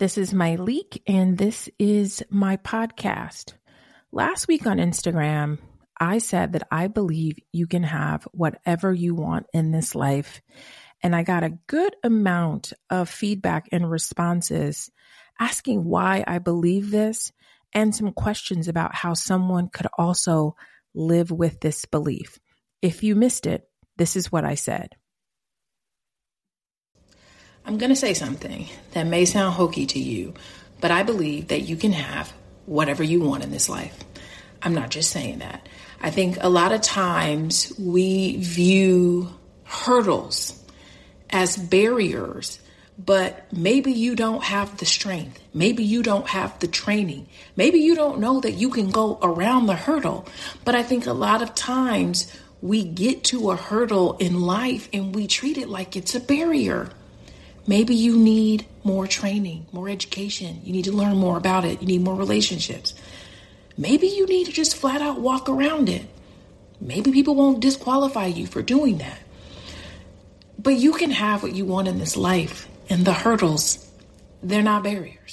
This is Myleik, and this is my podcast. Last week on Instagram, I said that I believe you can have whatever you want in this life. And I got a good amount of feedback and responses asking why I believe this and some questions about how someone could also live with this belief. If you missed it, this is what I said. I'm going to say something that may sound hokey to you, but I believe that you can have whatever you want in this life. I'm not just saying that. I think a lot of times we view hurdles as barriers, but maybe you don't have the strength. Maybe you don't have the training. Maybe you don't know that you can go around the hurdle. But I think a lot of times we get to a hurdle in life and we treat it like it's a barrier. Maybe you need more training, more education. You need to learn more about it. You need more relationships. Maybe you need to just flat out walk around it. Maybe people won't disqualify you for doing that. But you can have what you want in this life, and the hurdles, they're not barriers.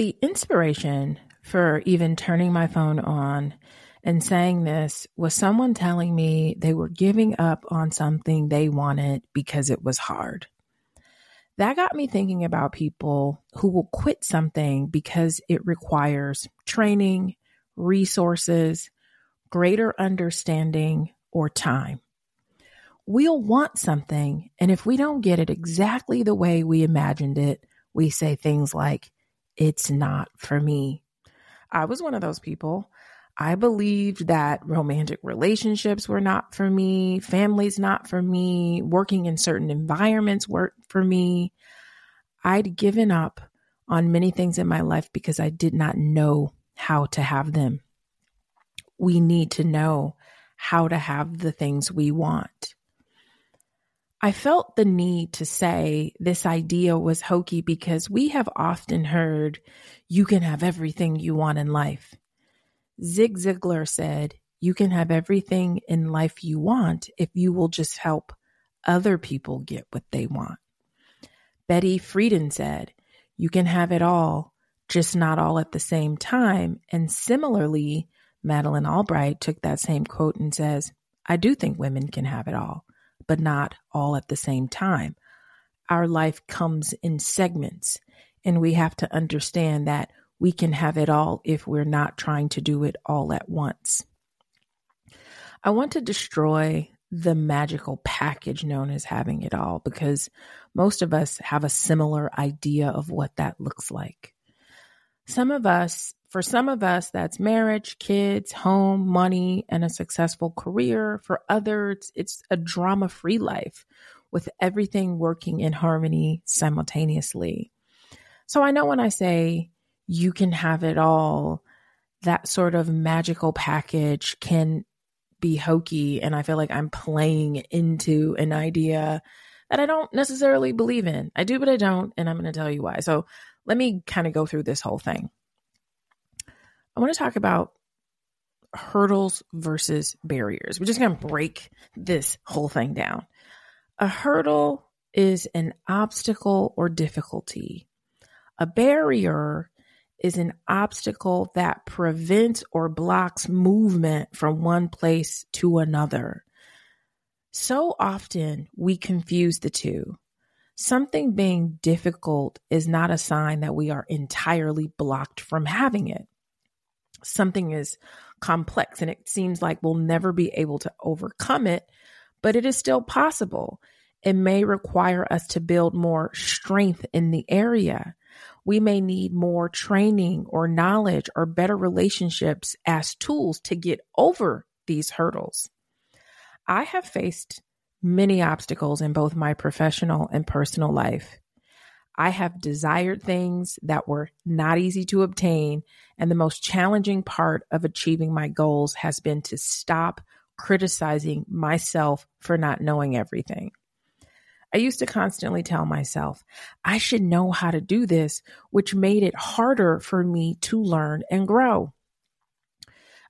The inspiration for even turning my phone on and saying this was someone telling me they were giving up on something they wanted because it was hard. That got me thinking about people who will quit something because it requires training, resources, greater understanding, or time. We'll want something, and if we don't get it exactly the way we imagined it, we say things like, it's not for me. I was one of those people. I believed that romantic relationships were not for me, families not for me, working in certain environments weren't for me. I'd given up on many things in my life because I did not know how to have them. We need to know how to have the things we want. I felt the need to say this idea was hokey because we have often heard you can have everything you want in life. Zig Ziglar said, You can have everything in life you want if you will just help other people get what they want. Betty Friedan said, You can have it all, just not all at the same time. And similarly, Madeleine Albright took that same quote and says, I do think women can have it all but not all at the same time. Our life comes in segments, and we have to understand that we can have it all if we're not trying to do it all at once. I want to destroy the magical package known as having it all because most of us have a similar idea of what that looks like. Some of us for some of us, that's marriage, kids, home, money, and a successful career. For others, it's a drama free life with everything working in harmony simultaneously. So I know when I say you can have it all, that sort of magical package can be hokey. And I feel like I'm playing into an idea that I don't necessarily believe in. I do, but I don't. And I'm going to tell you why. So let me kind of go through this whole thing. I want to talk about hurdles versus barriers. We're just going to break this whole thing down. A hurdle is an obstacle or difficulty. A barrier is an obstacle that prevents or blocks movement from one place to another. So often we confuse the two. Something being difficult is not a sign that we are entirely blocked from having it something is complex and it seems like we'll never be able to overcome it, but it is still possible. It may require us to build more strength in the area. We may need more training or knowledge or better relationships as tools to get over these hurdles. I have faced many obstacles in both my professional and personal life. I have desired things that were not easy to obtain. And the most challenging part of achieving my goals has been to stop criticizing myself for not knowing everything. I used to constantly tell myself I should know how to do this, which made it harder for me to learn and grow.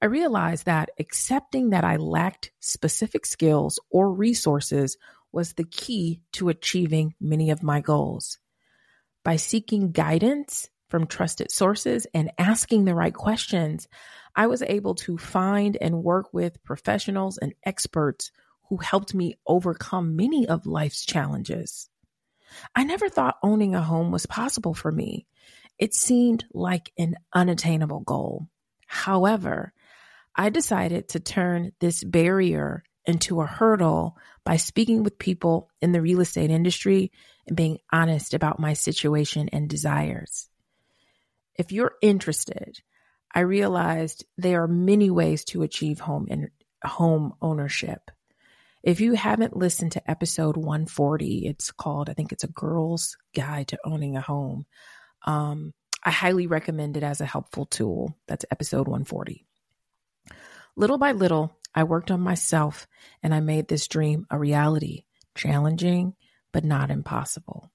I realized that accepting that I lacked specific skills or resources was the key to achieving many of my goals. By seeking guidance from trusted sources and asking the right questions, I was able to find and work with professionals and experts who helped me overcome many of life's challenges. I never thought owning a home was possible for me. It seemed like an unattainable goal. However, I decided to turn this barrier into a hurdle by speaking with people in the real estate industry and being honest about my situation and desires. If you're interested, I realized there are many ways to achieve home in, home ownership. If you haven't listened to episode 140, it's called, I think it's a girl's guide to owning a home. Um, I highly recommend it as a helpful tool. That's episode 140. Little by little, I worked on myself and I made this dream a reality, challenging, but not impossible.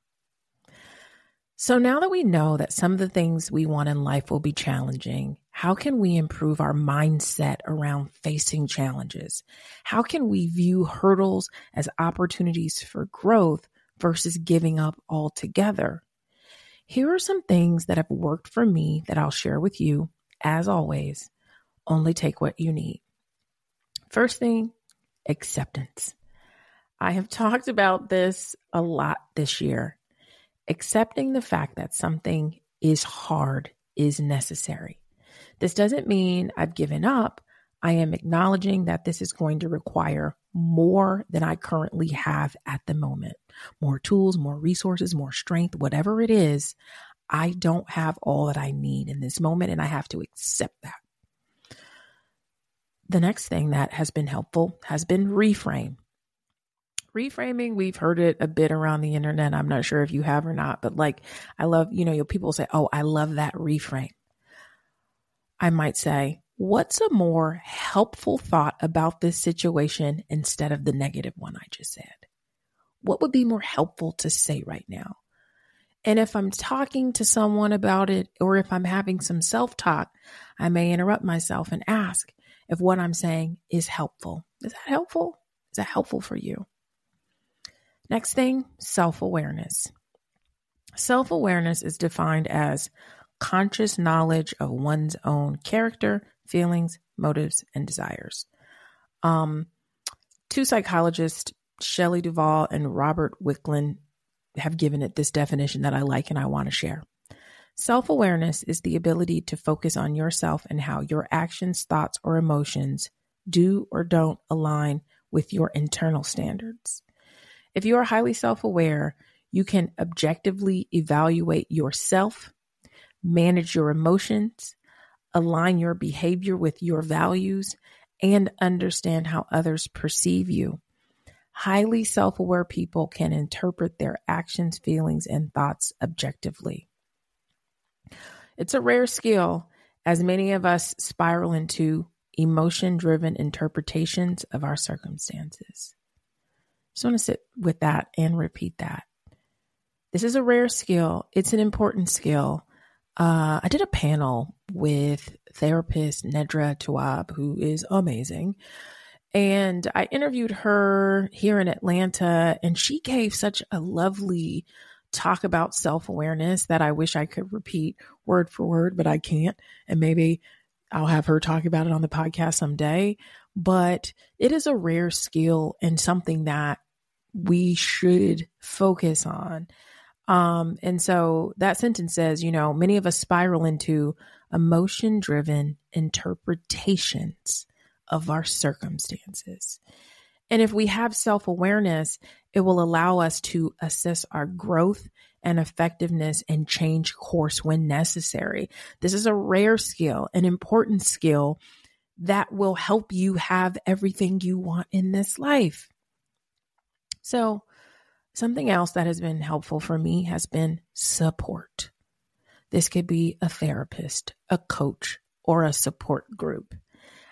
So now that we know that some of the things we want in life will be challenging, how can we improve our mindset around facing challenges? How can we view hurdles as opportunities for growth versus giving up altogether? Here are some things that have worked for me that I'll share with you. As always, only take what you need. First thing, acceptance. I have talked about this a lot this year. Accepting the fact that something is hard is necessary. This doesn't mean I've given up. I am acknowledging that this is going to require more than I currently have at the moment. More tools, more resources, more strength, whatever it is. I don't have all that I need in this moment, and I have to accept that. The next thing that has been helpful has been reframe. Reframing, we've heard it a bit around the internet. I'm not sure if you have or not, but like, I love, you know, people say, Oh, I love that reframe. I might say, What's a more helpful thought about this situation instead of the negative one I just said? What would be more helpful to say right now? And if I'm talking to someone about it, or if I'm having some self talk, I may interrupt myself and ask if what I'm saying is helpful. Is that helpful? Is that helpful for you? Next thing, self awareness. Self awareness is defined as conscious knowledge of one's own character, feelings, motives, and desires. Um, two psychologists, Shelley Duval and Robert Wicklund, have given it this definition that I like and I want to share. Self awareness is the ability to focus on yourself and how your actions, thoughts, or emotions do or don't align with your internal standards. If you are highly self aware, you can objectively evaluate yourself, manage your emotions, align your behavior with your values, and understand how others perceive you. Highly self aware people can interpret their actions, feelings, and thoughts objectively. It's a rare skill, as many of us spiral into emotion driven interpretations of our circumstances. Just want to sit with that and repeat that. This is a rare skill, it's an important skill. Uh, I did a panel with therapist Nedra Tawwab, who is amazing. And I interviewed her here in Atlanta, and she gave such a lovely talk about self awareness that I wish I could repeat word for word, but I can't. And maybe I'll have her talk about it on the podcast someday. But it is a rare skill and something that we should focus on. Um, and so that sentence says, you know, many of us spiral into emotion driven interpretations of our circumstances. And if we have self awareness, it will allow us to assess our growth and effectiveness and change course when necessary. This is a rare skill, an important skill that will help you have everything you want in this life. So, Something else that has been helpful for me has been support. This could be a therapist, a coach, or a support group.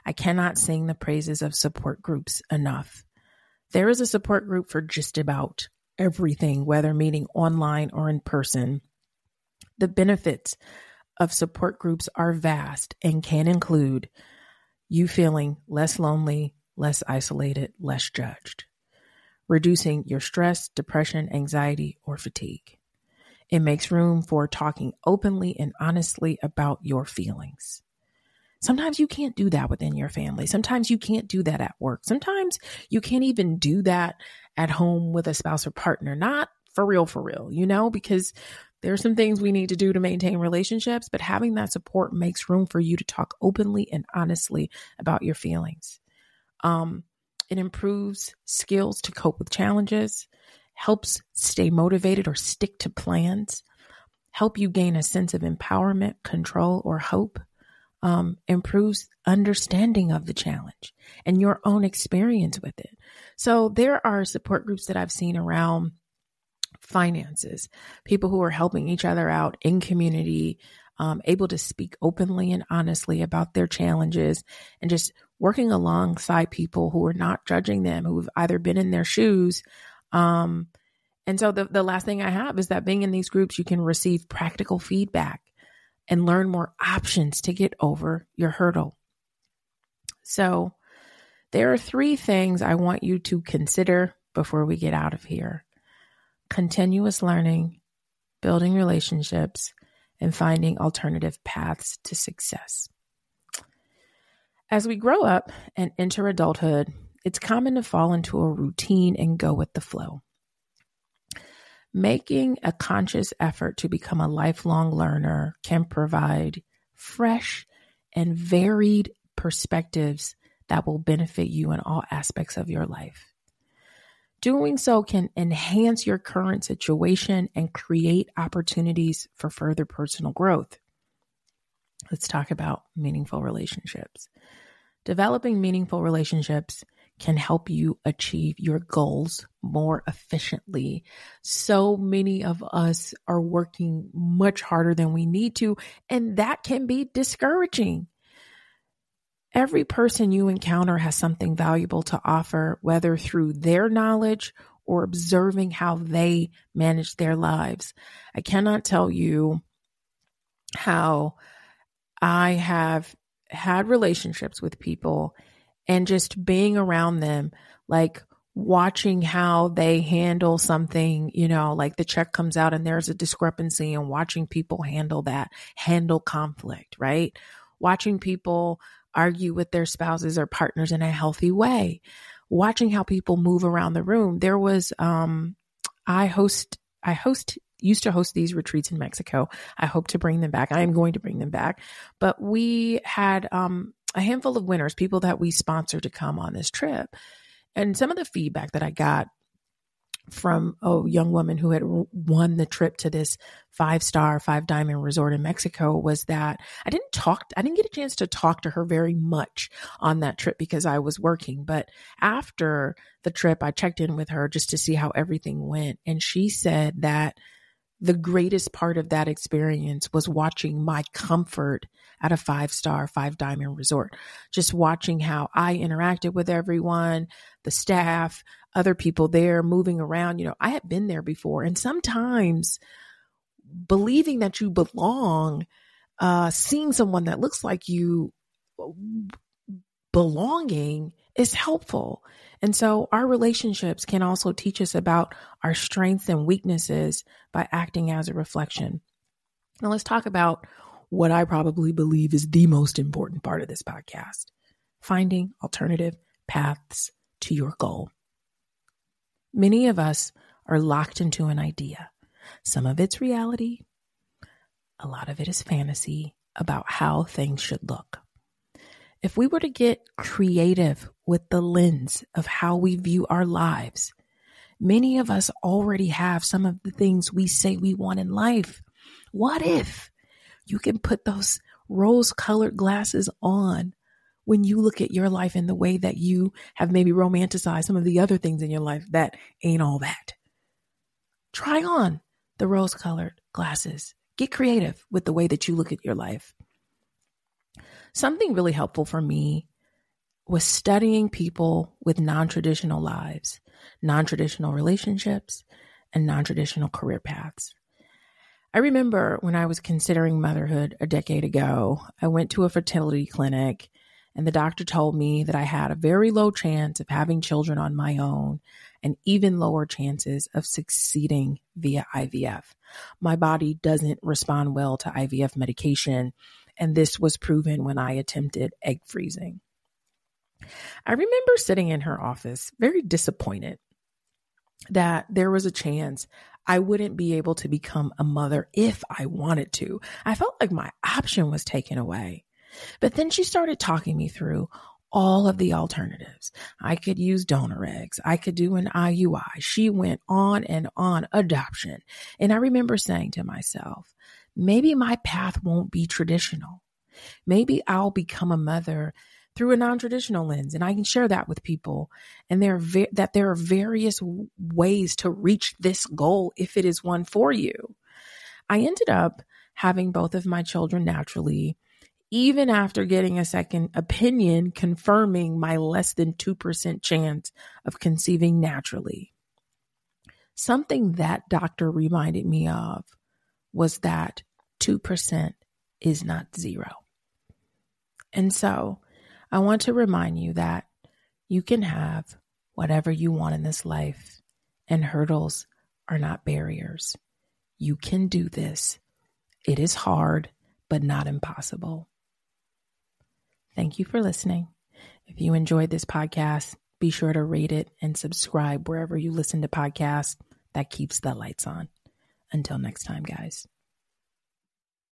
I cannot sing the praises of support groups enough. There is a support group for just about everything, whether meeting online or in person. The benefits of support groups are vast and can include you feeling less lonely, less isolated, less judged, reducing your stress, depression, anxiety, or fatigue. It makes room for talking openly and honestly about your feelings. Sometimes you can't do that within your family. Sometimes you can't do that at work. Sometimes you can't even do that at home with a spouse or partner. Not for real, for real, you know, because there are some things we need to do to maintain relationships, but having that support makes room for you to talk openly and honestly about your feelings. Um, it improves skills to cope with challenges, helps stay motivated or stick to plans, help you gain a sense of empowerment, control, or hope, um, improves understanding of the challenge and your own experience with it. So there are support groups that I've seen around finances, people who are helping each other out in community, um, able to speak openly and honestly about their challenges and just working alongside people who are not judging them, who've either been in their shoes. Um, and so the, the last thing I have is that being in these groups, you can receive practical feedback and learn more options to get over your hurdle. So there are three things I want you to consider before we get out of here continuous learning, building relationships, and finding alternative paths to success. As we grow up and enter adulthood, it's common to fall into a routine and go with the flow. Making a conscious effort to become a lifelong learner can provide fresh and varied perspectives that will benefit you in all aspects of your life. Doing so can enhance your current situation and create opportunities for further personal growth. Let's talk about meaningful relationships. Developing meaningful relationships can help you achieve your goals more efficiently. So many of us are working much harder than we need to, and that can be discouraging. Every person you encounter has something valuable to offer, whether through their knowledge or observing how they manage their lives. I cannot tell you how I have had relationships with people and just being around them, like watching how they handle something, you know, like the check comes out and there's a discrepancy and watching people handle that, handle conflict, right? Watching people argue with their spouses or partners in a healthy way, watching how people move around the room. There was, um, I host, I host used to host these retreats in Mexico. I hope to bring them back. I am going to bring them back. But we had um, a handful of winners, people that we sponsor to come on this trip. And some of the feedback that I got from a young woman who had won the trip to this five star, five diamond resort in Mexico was that I didn't talk, I didn't get a chance to talk to her very much on that trip because I was working. But after the trip, I checked in with her just to see how everything went. And she said that the greatest part of that experience was watching my comfort at a five star, five diamond resort. Just watching how I interacted with everyone, the staff, other people there moving around. You know, I had been there before. And sometimes believing that you belong, uh, seeing someone that looks like you belonging is helpful. And so our relationships can also teach us about our strengths and weaknesses by acting as a reflection. Now let's talk about what I probably believe is the most important part of this podcast finding alternative paths to your goal. Many of us are locked into an idea. Some of it's reality, a lot of it is fantasy about how things should look. If we were to get creative with the lens of how we view our lives, many of us already have some of the things we say we want in life. What if you can put those rose colored glasses on when you look at your life in the way that you have maybe romanticized some of the other things in your life that ain't all that? Try on the rose colored glasses. Get creative with the way that you look at your life. Something really helpful for me was studying people with non traditional lives, non traditional relationships, and non traditional career paths. I remember when I was considering motherhood a decade ago, I went to a fertility clinic and the doctor told me that I had a very low chance of having children on my own and even lower chances of succeeding via IVF. My body doesn't respond well to IVF medication, and this was proven when I attempted egg freezing. I remember sitting in her office very disappointed that there was a chance I wouldn't be able to become a mother if I wanted to. I felt like my option was taken away. But then she started talking me through all of the alternatives. I could use donor eggs. I could do an IUI. She went on and on adoption. And I remember saying to myself, maybe my path won't be traditional. Maybe I'll become a mother through a non-traditional lens and I can share that with people and there are ve- that there are various ways to reach this goal if it is one for you. I ended up having both of my children naturally even after getting a second opinion confirming my less than 2% chance of conceiving naturally. Something that doctor reminded me of was that 2% is not zero. And so I want to remind you that you can have whatever you want in this life, and hurdles are not barriers. You can do this. It is hard, but not impossible. Thank you for listening. If you enjoyed this podcast, be sure to rate it and subscribe wherever you listen to podcasts. That keeps the lights on. Until next time, guys.